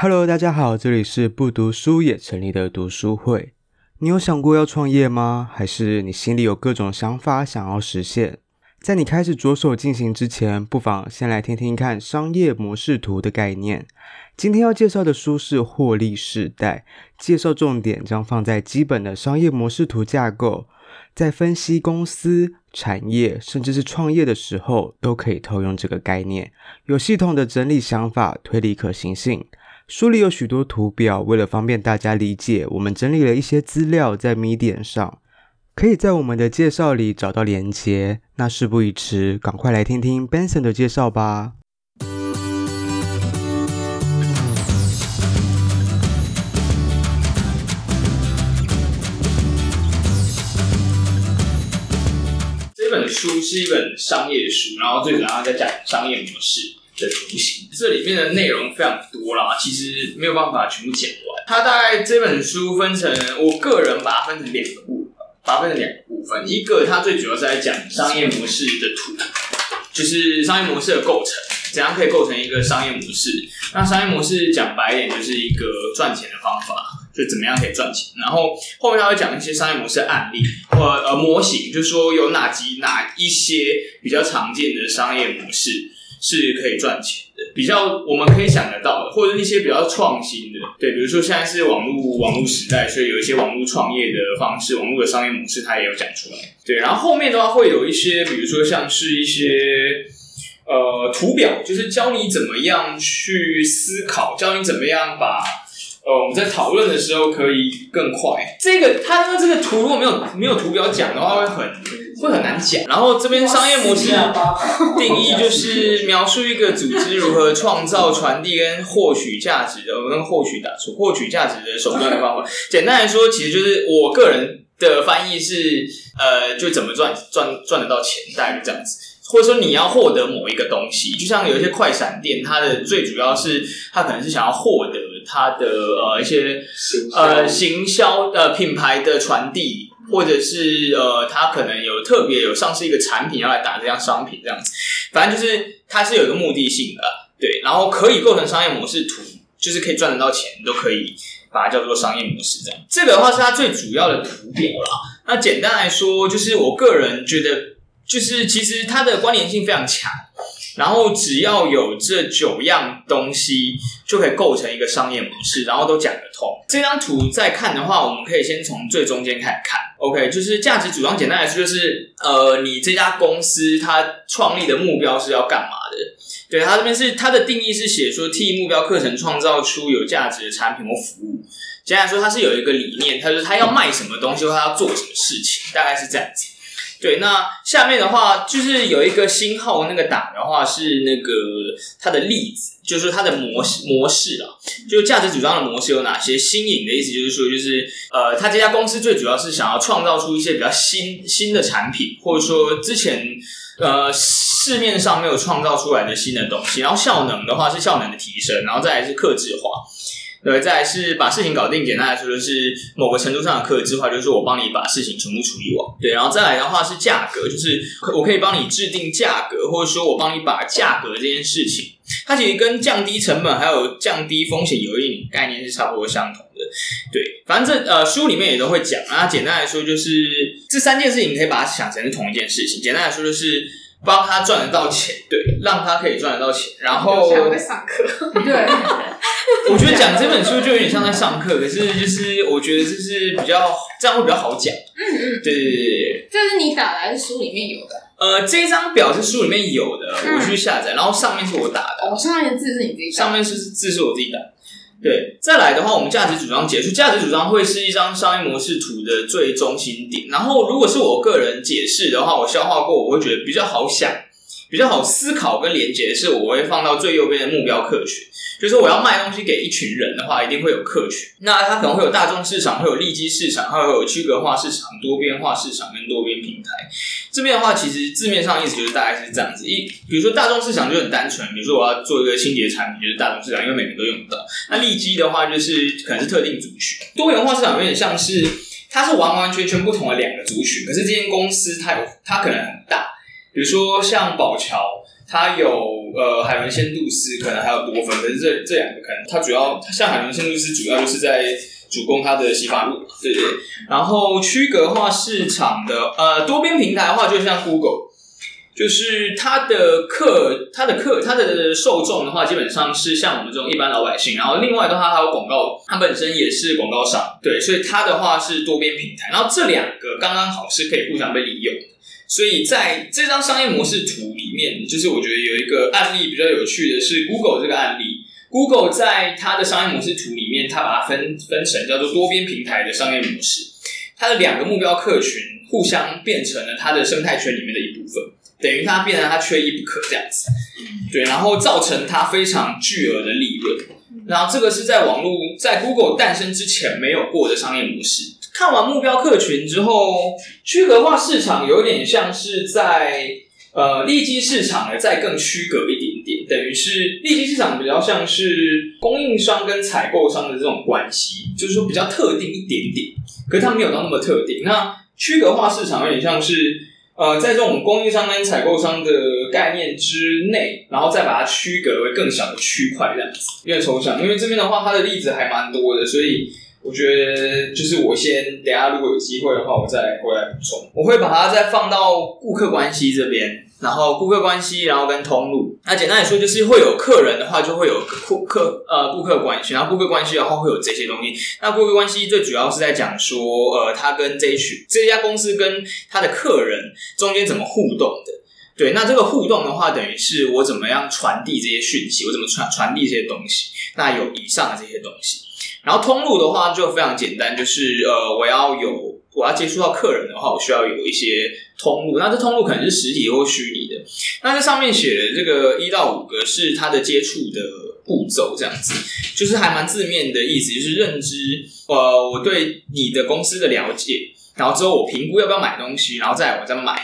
Hello，大家好，这里是不读书也成立的读书会。你有想过要创业吗？还是你心里有各种想法想要实现？在你开始着手进行之前，不妨先来听听看商业模式图的概念。今天要介绍的书是《获利世代》，介绍重点将放在基本的商业模式图架构，在分析公司、产业甚至是创业的时候，都可以套用这个概念，有系统的整理想法，推理可行性。书里有许多图表，为了方便大家理解，我们整理了一些资料在 Medium 上，可以在我们的介绍里找到连接。那事不宜迟，赶快来听听 Benson 的介绍吧。这本书是一本商业书，然后最主要在讲商业模式。的图形，这里面的内容非常多啦，其实没有办法全部讲完。它大概这本书分成，我个人把它分成两个部分，把它分成两个部分。一个它最主要是在讲商业模式的图，就是商业模式的构成，怎样可以构成一个商业模式。那商业模式讲白一点，就是一个赚钱的方法，就怎么样可以赚钱。然后后面他会讲一些商业模式案例或呃模型，就是说有哪几哪一些比较常见的商业模式。是可以赚钱的，比较我们可以想得到的，或者一些比较创新的，对，比如说现在是网络网络时代，所以有一些网络创业的方式，网络的商业模式，它也有讲出来。对，然后后面的话会有一些，比如说像是一些呃图表，就是教你怎么样去思考，教你怎么样把呃我们在讨论的时候可以更快。这个它的这个图如果没有没有图表讲的话，会很。会很难讲。然后这边商业模式定义就是描述一个组织如何创造、传递跟获取价值的，我跟获取打错，获取价值的手段的方法。简单来说，其实就是我个人的翻译是，呃，就怎么赚赚赚得到钱，大概是这样子。或者说你要获得某一个东西，就像有一些快闪店，它的最主要是它可能是想要获得它的呃一些呃行销呃品牌的传递。或者是呃，它可能有特别有上市一个产品要来打这样商品这样子，反正就是它是有一个目的性的，对，然后可以构成商业模式图，就是可以赚得到钱，都可以把它叫做商业模式这样。这个的话是它最主要的图表啦。那简单来说，就是我个人觉得，就是其实它的关联性非常强。然后只要有这九样东西，就可以构成一个商业模式，然后都讲得通。这张图再看的话，我们可以先从最中间开始看。OK，就是价值主张，简单来说就是，呃，你这家公司它创立的目标是要干嘛的？对，它这边是它的定义是写说，替目标课程创造出有价值的产品或服务。简单来说，它是有一个理念，它就是它要卖什么东西或它要做什么事情，大概是这样子。对，那下面的话就是有一个星号，那个档的话是那个它的例子，就是它的模式模式啊，就价值主张的模式有哪些？新颖的意思就是说，就是呃，他这家公司最主要是想要创造出一些比较新新的产品，或者说之前呃市面上没有创造出来的新的东西。然后效能的话是效能的提升，然后再来是克制化。对，再来是把事情搞定。简单来说，就是某个程度上的克制化，就是我帮你把事情全部处理完。对，然后再来的话是价格，就是我可以帮你制定价格，或者说我帮你把价格这件事情，它其实跟降低成本还有降低风险有一点概念是差不多相同的。对，反正这呃书里面也都会讲。啊简单来说，就是这三件事情你可以把它想成是同一件事情。简单来说，就是帮他赚得到钱，对，让他可以赚得到钱。然后我在上课，对。我觉得讲这本书就有点像在上课，可是就是我觉得就是比较这样会比较好讲。嗯嗯，对对对对，这是你打的还是书里面有的？呃，这张表是书里面有的，我去下载，然后上面是我打的。哦，上面的字是你自己打？上面是字是我自己打的。对，再来的话，我们价值主张解释，价值主张会是一张商业模式图的最中心点。然后，如果是我个人解释的话，我消化过，我会觉得比较好想，比较好思考跟连接的是，我会放到最右边的目标客群。就是我要卖东西给一群人的话，一定会有客群。那它可能会有大众市场，会有利基市场，还会有区隔化市场、多边化市场跟多边平台。这边的话，其实字面上意思就是大概是这样子。一，比如说大众市场就很单纯，比如说我要做一个清洁产品，就是大众市场，因为每个都用得到。那利基的话，就是可能是特定族群。多元化市场有点像是，它是完完全全不同的两个族群，可是这间公司它有它可能很大，比如说像宝桥。它有呃海伦仙度丝，可能还有多芬，可是这这两个可能它主要像海伦仙度丝主要就是在主攻它的洗发露，对对？然后区隔化市场的呃多边平台的话，就像 Google。就是他的客，他的客，他的受众的话，基本上是像我们这种一般老百姓。然后另外的话，还有广告，它本身也是广告商，对，所以它的话是多边平台。然后这两个刚刚好是可以互相被利用。所以在这张商业模式图里面，就是我觉得有一个案例比较有趣的是 Google 这个案例。Google 在它的商业模式图里面，它把它分分成叫做多边平台的商业模式。它的两个目标客群互相变成了它的生态圈里面的一部分。等于它变成它缺一不可这样子，对，然后造成它非常巨额的利润，然后这个是在网络在 Google 诞生之前没有过的商业模式。看完目标客群之后，区隔化市场有点像是在呃利基市场的再更区隔一点点，等于是利基市场比较像是供应商跟采购商的这种关系，就是说比较特定一点点，可是它没有到那么特定。那区隔化市场有点像是。呃，在这种供应商跟采购商的概念之内，然后再把它区隔为更小的区块，这样子有点抽象。因为这边的话，它的例子还蛮多的，所以我觉得就是我先等下，如果有机会的话，我再回来补充。我会把它再放到顾客关系这边。然后顾客关系，然后跟通路。那简单来说，就是会有客人的话，就会有顾客呃顾客关系。然后顾客关系的话，会有这些东西。那顾客关系最主要是在讲说，呃，他跟这一群这家公司跟他的客人中间怎么互动的。对，那这个互动的话，等于是我怎么样传递这些讯息，我怎么传传递这些东西。那有以上的这些东西。然后通路的话就非常简单，就是呃，我要有。我要接触到客人的话，我需要有一些通路。那这通路可能是实体或虚拟的。那这上面写的这个一到五个是他的接触的步骤，这样子就是还蛮字面的意思，就是认知。呃，我对你的公司的了解，然后之后我评估要不要买东西，然后再我再买。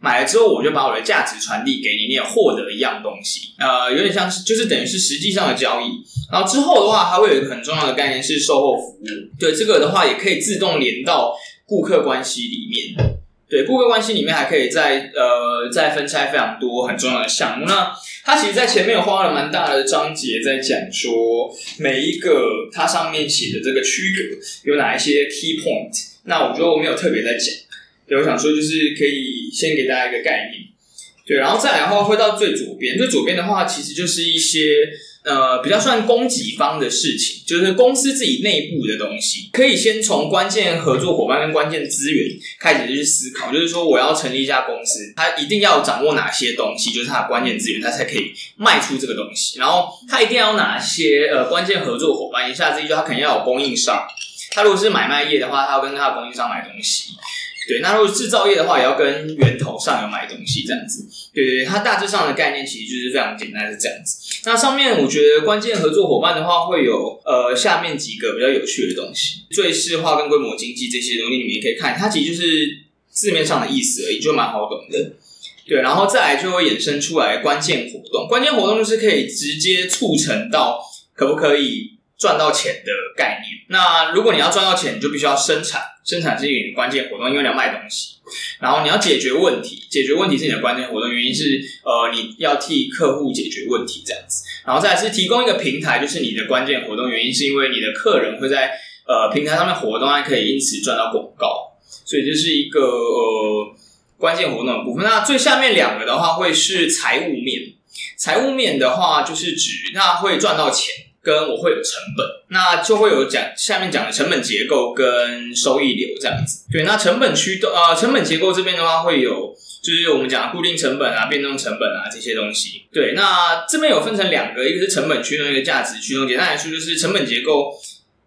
买了之后，我就把我的价值传递给你，你也获得一样东西。呃，有点像是就是等于是实际上的交易。然后之后的话，还会有一个很重要的概念是售后服务。对，这个的话也可以自动连到。顾客关系里面，对，顾客关系里面还可以再呃再分拆非常多很重要的项目。那它其实，在前面有花了蛮大的章节在讲说每一个它上面写的这个区隔有哪一些 key point。那我觉得我没有特别在讲，对，我想说就是可以先给大家一个概念，对，然后再来的话会到最左边，最左边的话其实就是一些。呃，比较算供给方的事情，就是公司自己内部的东西，可以先从关键合作伙伴跟关键资源开始去思考。就是说，我要成立一家公司，它一定要掌握哪些东西，就是它的关键资源，它才可以卖出这个东西。然后，它一定要有哪些呃关键合作伙伴，一下之意，就它肯定要有供应商。它如果是买卖业的话，它要跟它的供应商买东西。对，那如果制造业的话，也要跟源头上游买东西，这样子。对对，它大致上的概念其实就是非常简单，是这样子。那上面我觉得关键合作伙伴的话，会有呃下面几个比较有趣的东西，最适化跟规模经济这些东西，你们也可以看，它其实就是字面上的意思而已，就蛮好懂的。对，然后再来就会衍生出来关键活动，关键活动就是可以直接促成到可不可以赚到钱的概念。那如果你要赚到钱，你就必须要生产，生产是一个关键活动，因为你要卖东西。然后你要解决问题，解决问题是你的关键活动，原因是呃你要替客户解决问题这样子。然后再是提供一个平台，就是你的关键活动，原因是因为你的客人会在呃平台上面活动，还可以因此赚到广告。所以这是一个呃关键活动的部分。那最下面两个的话会是财务面，财务面的话就是指那会赚到钱。跟我会有成本，那就会有讲下面讲的成本结构跟收益流这样子。对，那成本驱动呃，成本结构这边的话会有，就是我们讲固定成本啊、变动成本啊这些东西。对，那这边有分成两个，一个是成本驱动，一个价值驱动。简单来说，就是成本结构，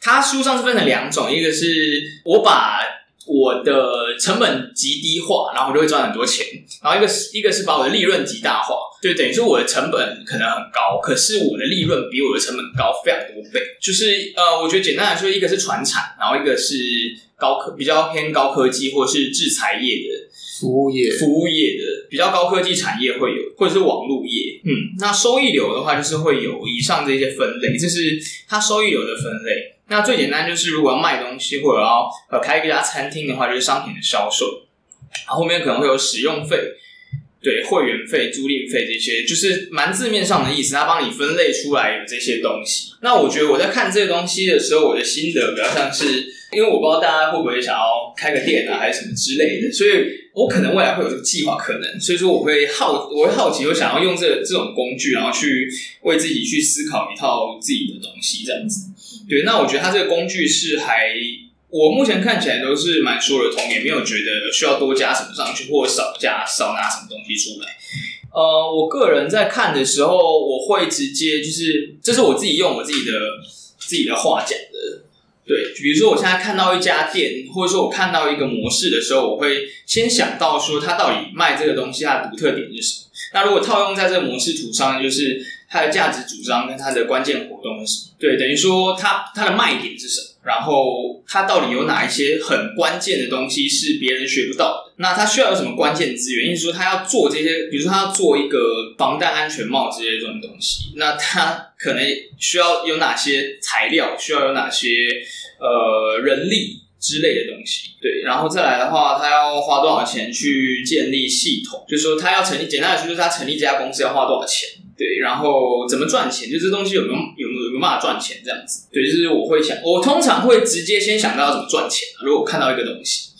它书上是分成两种，一个是我把。我的成本极低化，然后我就会赚很多钱。然后一个是一个是把我的利润极大化，就等于说我的成本可能很高，可是我的利润比我的成本高非常多倍。就是呃，我觉得简单来说，一个是传产，然后一个是高科比较偏高科技或是制裁业的服务业，服务业的比较高科技产业会有，或者是网络业。嗯，那收益流的话，就是会有以上这些分类，这是它收益流的分类。那最简单就是，如果要卖东西或者要呃开一家餐厅的话，就是商品的销售，然后后面可能会有使用费，对，会员费、租赁费这些，就是蛮字面上的意思。他帮你分类出来有这些东西。那我觉得我在看这个东西的时候，我的心得比较像是，因为我不知道大家会不会想要开个店啊，还是什么之类的，所以我可能未来会有这个计划，可能，所以说我会好，我会好奇，我想要用这这种工具，然后去为自己去思考一套自己的东西，这样子。对，那我觉得它这个工具是还。我目前看起来都是蛮说得通，也没有觉得需要多加什么上去，或者少加少拿什么东西出来。呃，我个人在看的时候，我会直接就是，这是我自己用我自己的自己的话讲的。对，比如说我现在看到一家店，或者说我看到一个模式的时候，我会先想到说它到底卖这个东西它的独特点是什么。那如果套用在这个模式图上，就是它的价值主张跟它的关键活动是什么？对，等于说它它的卖点是什么？然后它到底有哪一些很关键的东西是别人学不到的？那它需要有什么关键资源？意思说它要做这些，比如说它要做一个防弹安全帽之类这种东西，那它可能需要有哪些材料？需要有哪些呃人力之类的东西？对，然后再来的话，它要花多少钱去建立系统？就是说它要成立，简单来说就是它成立这家公司要花多少钱？对，然后怎么赚钱？就这东西有没有有没骂赚钱？这样子，对，就是我会想，我通常会直接先想到要怎么赚钱。如果看到一个东西，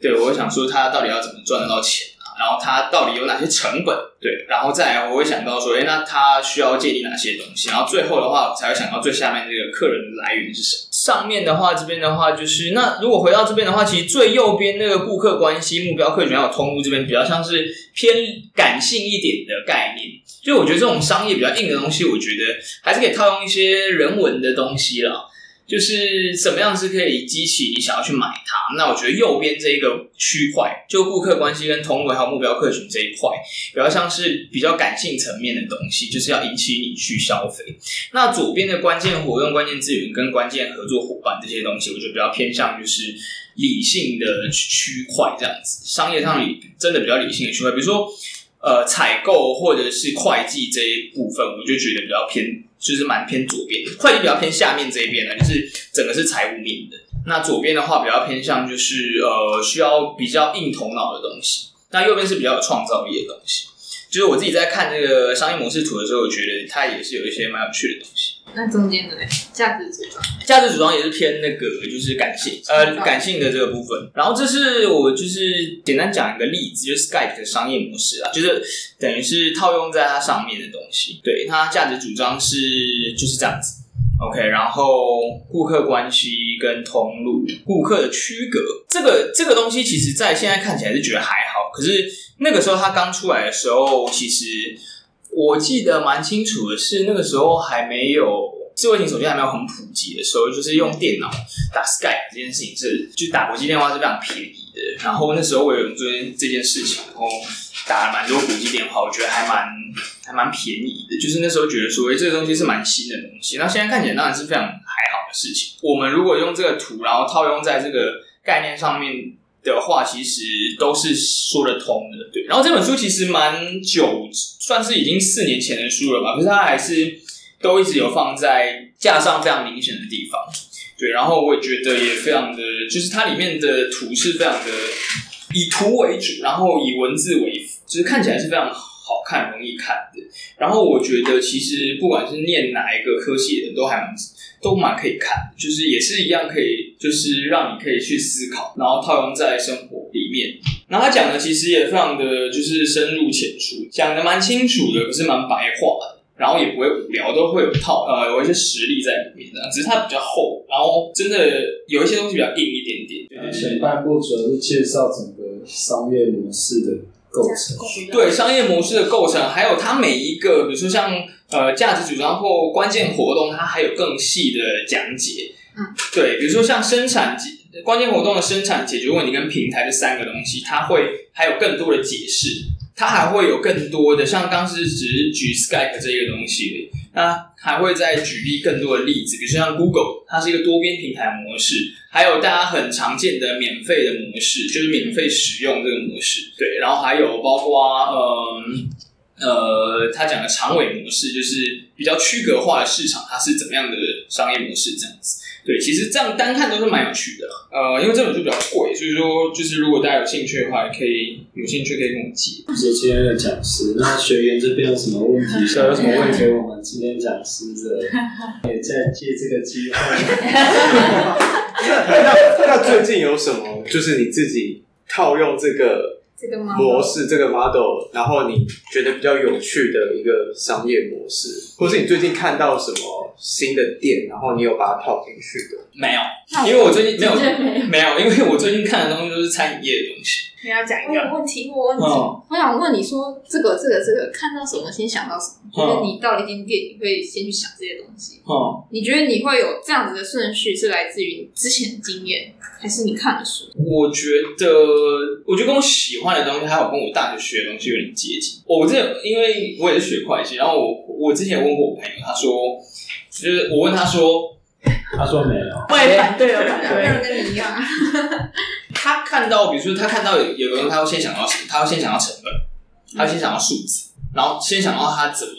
对，我会想说他到底要怎么赚得到钱？然后它到底有哪些成本？对，然后再来我会想到说，哎，那它需要建立哪些东西？然后最后的话，才会想到最下面这个客人的来源是什么？上面的话，这边的话就是，那如果回到这边的话，其实最右边那个顾客关系、目标客群还有通路这边，比较像是偏感性一点的概念。就我觉得这种商业比较硬的东西，我觉得还是可以套用一些人文的东西啦。就是怎么样是可以激起你想要去买它？那我觉得右边这一个区块，就顾客关系跟通路还有目标客群这一块，比较像是比较感性层面的东西，就是要引起你去消费。那左边的关键活动、关键资源跟关键合作伙伴这些东西，我觉得比较偏向就是理性的区块这样子，商业上里真的比较理性的区块，比如说。呃，采购或者是会计这一部分，我就觉得比较偏，就是蛮偏左边。会计比较偏下面这一边呢，就是整个是财务面的。那左边的话比较偏向就是呃，需要比较硬头脑的东西。那右边是比较有创造力的东西。就是我自己在看这个商业模式图的时候，我觉得它也是有一些蛮有趣的东西。那中间的呢？价值主张，价值主张也是偏那个，就是感性，呃，感性的这个部分。然后这是我就是简单讲一个例子，就是 Skype 的商业模式啊，就是等于是套用在它上面的东西。对，它价值主张是就是这样子。OK，然后顾客关系跟通路，顾客的区隔，这个这个东西，其实在现在看起来是觉得还好，可是那个时候它刚出来的时候，其实。我记得蛮清楚的是，那个时候还没有智慧型手机还没有很普及的时候，就是用电脑打 Skype 这件事情是，就打国际电话是非常便宜的。然后那时候我有做这件事情，然后打了蛮多国际电话，我觉得还蛮还蛮便宜的。就是那时候觉得说，哎，这个东西是蛮新的东西。那现在看起来当然是非常还好的事情。我们如果用这个图，然后套用在这个概念上面。的话，其实都是说得通的，对。然后这本书其实蛮久，算是已经四年前的书了吧，可是它还是都一直有放在架上非常明显的地方，对。然后我也觉得也非常的，就是它里面的图是非常的以图为主，然后以文字为辅，就是看起来是非常好好看、容易看的。然后我觉得其实不管是念哪一个科系的人都还蛮。都蛮可以看，就是也是一样可以，就是让你可以去思考，然后套用在生活里面。然后他讲的其实也非常的就是深入浅出，讲的蛮清楚的，可是蛮白话的，然后也不会无聊，都会有套呃有一些实例在里面的，只是它比较厚，然后真的有一些东西比较硬一点点。前半部主要是介绍整个商业模式的构成，对商业模式的构成，还有它每一个，比如说像。呃，价值主张或关键活动，它还有更细的讲解。嗯，对，比如说像生产解关键活动的生产解决问题跟平台这三个东西，它会还有更多的解释，它还会有更多的，像当时只是举 Skype 这个东西，那还会再举例更多的例子，比如说像 Google，它是一个多边平台模式，还有大家很常见的免费的模式，就是免费使用这个模式。对，然后还有包括呃。呃，他讲的长尾模式就是比较区隔化的市场，它是怎么样的商业模式这样子。对，其实这样单看都是蛮有趣的。呃，因为这本书比较贵，所以说就是如果大家有兴趣的话，也可以有兴趣可以跟我借。谢谢今天的讲师。那学员这边有什么问题？想有什么问题给我们今天讲师的？也在借这个机会。那那最近有什么？就是你自己套用这个。这个模式，这个 model，然后你觉得比较有趣的一个商业模式，或是你最近看到什么新的店，然后你有把它套进去的？没有，因为我最近没有没有，因为我最近看的东西都是餐饮业的东西。你要讲一个问题，我问题，哦、我想问你说，这个这个这个看到什么先想到什么？就是你到一间店，你会先去想这些东西。哦，你觉得你会有这样子的顺序，是来自于你之前的经验，还是你看的书？我觉得，我觉得跟我喜欢的东西，还有跟我大学学的东西有点接近。我这因为我也是学会计，然后我我之前问过我朋友，他说，就是我问他说。他说没有，我也反对了，反对，没有跟你一样。他看到，比如说他看到有有个人，他会先想到什么？他会先想到成本，他会先想到数字，然后先想到他怎么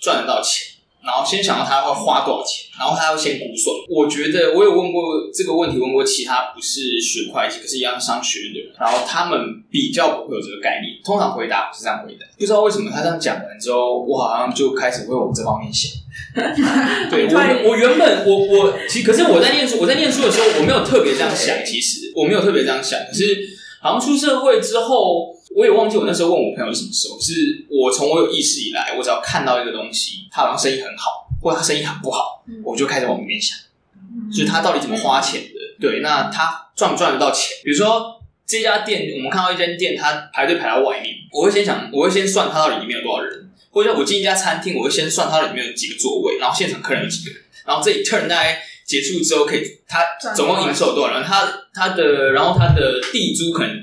赚得到钱，然后先想到他会花多少钱，然后他会先估算。我觉得我有问过这个问题，问过其他不是学会计可是一样商学院的人，然后他们比较不会有这个概念，通常回答不是这样回答。不知道为什么他这样讲完之后，我好像就开始会往这方面想。对我，我原本我我其实，可是我在念书，我在念书的时候，我没有特别这样想。其实我没有特别这样想，可是好像出社会之后，我也忘记我那时候问我朋友是什么时候。是我从我有意识以来，我只要看到一个东西，他好像生意很好，或者他生意很不好，我就开始往里面想，就是他到底怎么花钱的？对，那他赚不赚得到钱？比如说这家店，我们看到一间店，他排队排到外面，我会先想，我会先算他到底里面有多少人。或者我进一家餐厅，我会先算它里面有几个座位，然后现场客人有几个人，然后这一 turn 大概结束之后，可以他总共营收有多少人，他他的然后他的地租可能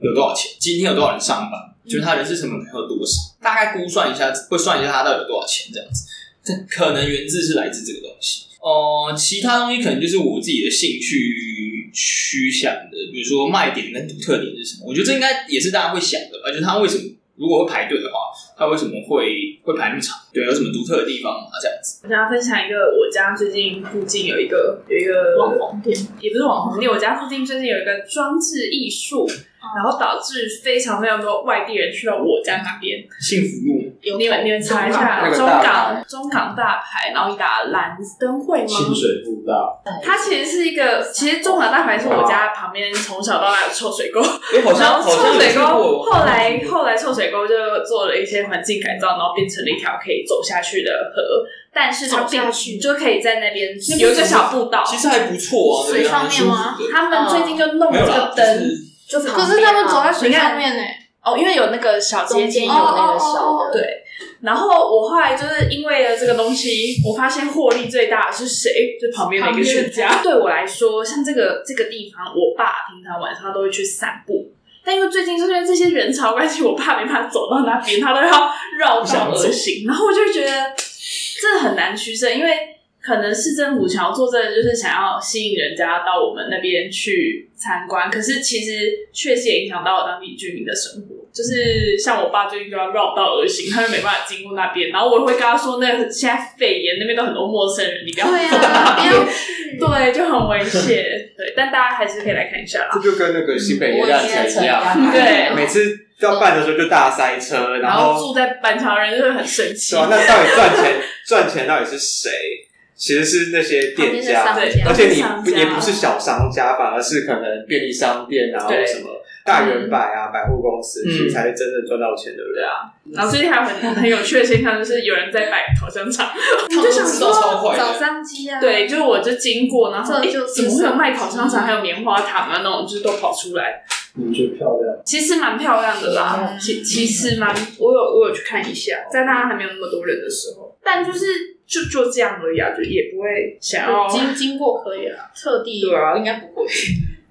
有多少钱，今天有多少人上班，就是他人事成本可能有多少，大概估算一下，会算一下他到底有多少钱这样子。这可能源自是来自这个东西哦、呃，其他东西可能就是我自己的兴趣趋向的，比如说卖点跟独特点是什么，我觉得这应该也是大家会想的，而且他为什么？如果会排队的话，他为什么会会排那么长？对，有什么独特的地方吗？这样子，我想要分享一个，我家最近附近有一个有一个网红店，也不是网红店，我家附近最近有一个装置艺术。然后导致非常非常多外地人去到我家那边。幸福路，你们你们查一下中港中港大排，然后一打蓝灯会吗？清水步道。它其实是一个，其实中港大排是我家旁边，从小到大的臭水沟。然后臭水沟后来后来臭水沟就做了一些环境改造，然后变成了一条可以走下去的河。但是它下去就可以在那边有一个小步道，其实还不错啊。水上面吗？他们最近就弄了个灯。就是可是他们走在水上面呢？哦，因为有那个小阶梯，有那个小的。对。然后我后来就是因为了这个东西，我发现获利最大的是谁？就旁边的一个全家。对我来说，像这个这个地方，我爸平常晚上都会去散步。但因为最近就是因为这些人潮关系，我爸没办法走到那边，他都要绕道而行。然后我就觉得这很难取舍，因为。可能市政府想要做这个，就是想要吸引人家到我们那边去参观，可是其实确实也影响到了当地居民的生活。就是像我爸最近就要绕道而行，他就没办法经过那边，然后我会跟他说，那个现在肺炎，那边都很多陌生人，你不要走那边，对，就很危险。对，但大家还是可以来看一下啦。这就跟那个新北耶诞城一样，对，每次要办的时候就大塞车，然后，然后住在板桥人就会很生气。对啊，那到底赚钱赚钱到底是谁？其实是那些店家，对而且你也不是小商家，反而是可能便利商店啊，或什么大圆百啊、百货公司，其实才是真正赚到钱的人。对啊，然后最近还有很很有趣的现象，就是有人在摆烤香肠，我就想说找商机啊。对，就我就经过，然后哎，怎么会有卖烤香肠，还有棉花糖啊那种，就是都跑出来。你觉得漂亮？其实蛮漂亮的啦，其其实蛮，我有我有去看一下，在大家还没有那么多人的时候，但就是。就就这样而已啊，就也不会想要经经过可以啊，特地对啊，应该不会，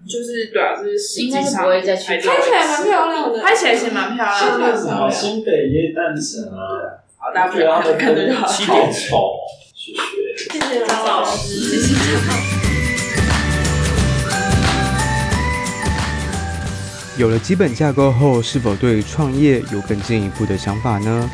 就是对啊，就是实际上不会再去。拍起来蛮漂亮的，拍起来是蛮漂亮的。什么新北耶诞城啊？好，大家不要看的就好。七点 丑，谢谢。谢谢张老师，谢谢张老师。有了基本架构后，是否对创业有更进一步的想法呢？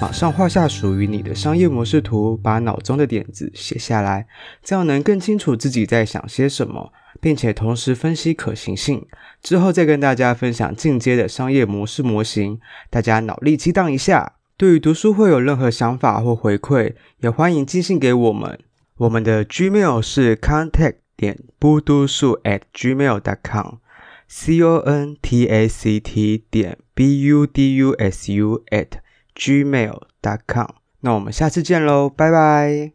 马上画下属于你的商业模式图，把脑中的点子写下来，这样能更清楚自己在想些什么，并且同时分析可行性，之后再跟大家分享进阶的商业模式模型，大家脑力激荡一下。对于读书会有任何想法或回馈，也欢迎寄信给我们。我们的 Gmail 是 contact 点不读书 at gmail dot com，c o n t a c t 点 b u d u s u at gmail.com，。那我们下次见喽，拜拜。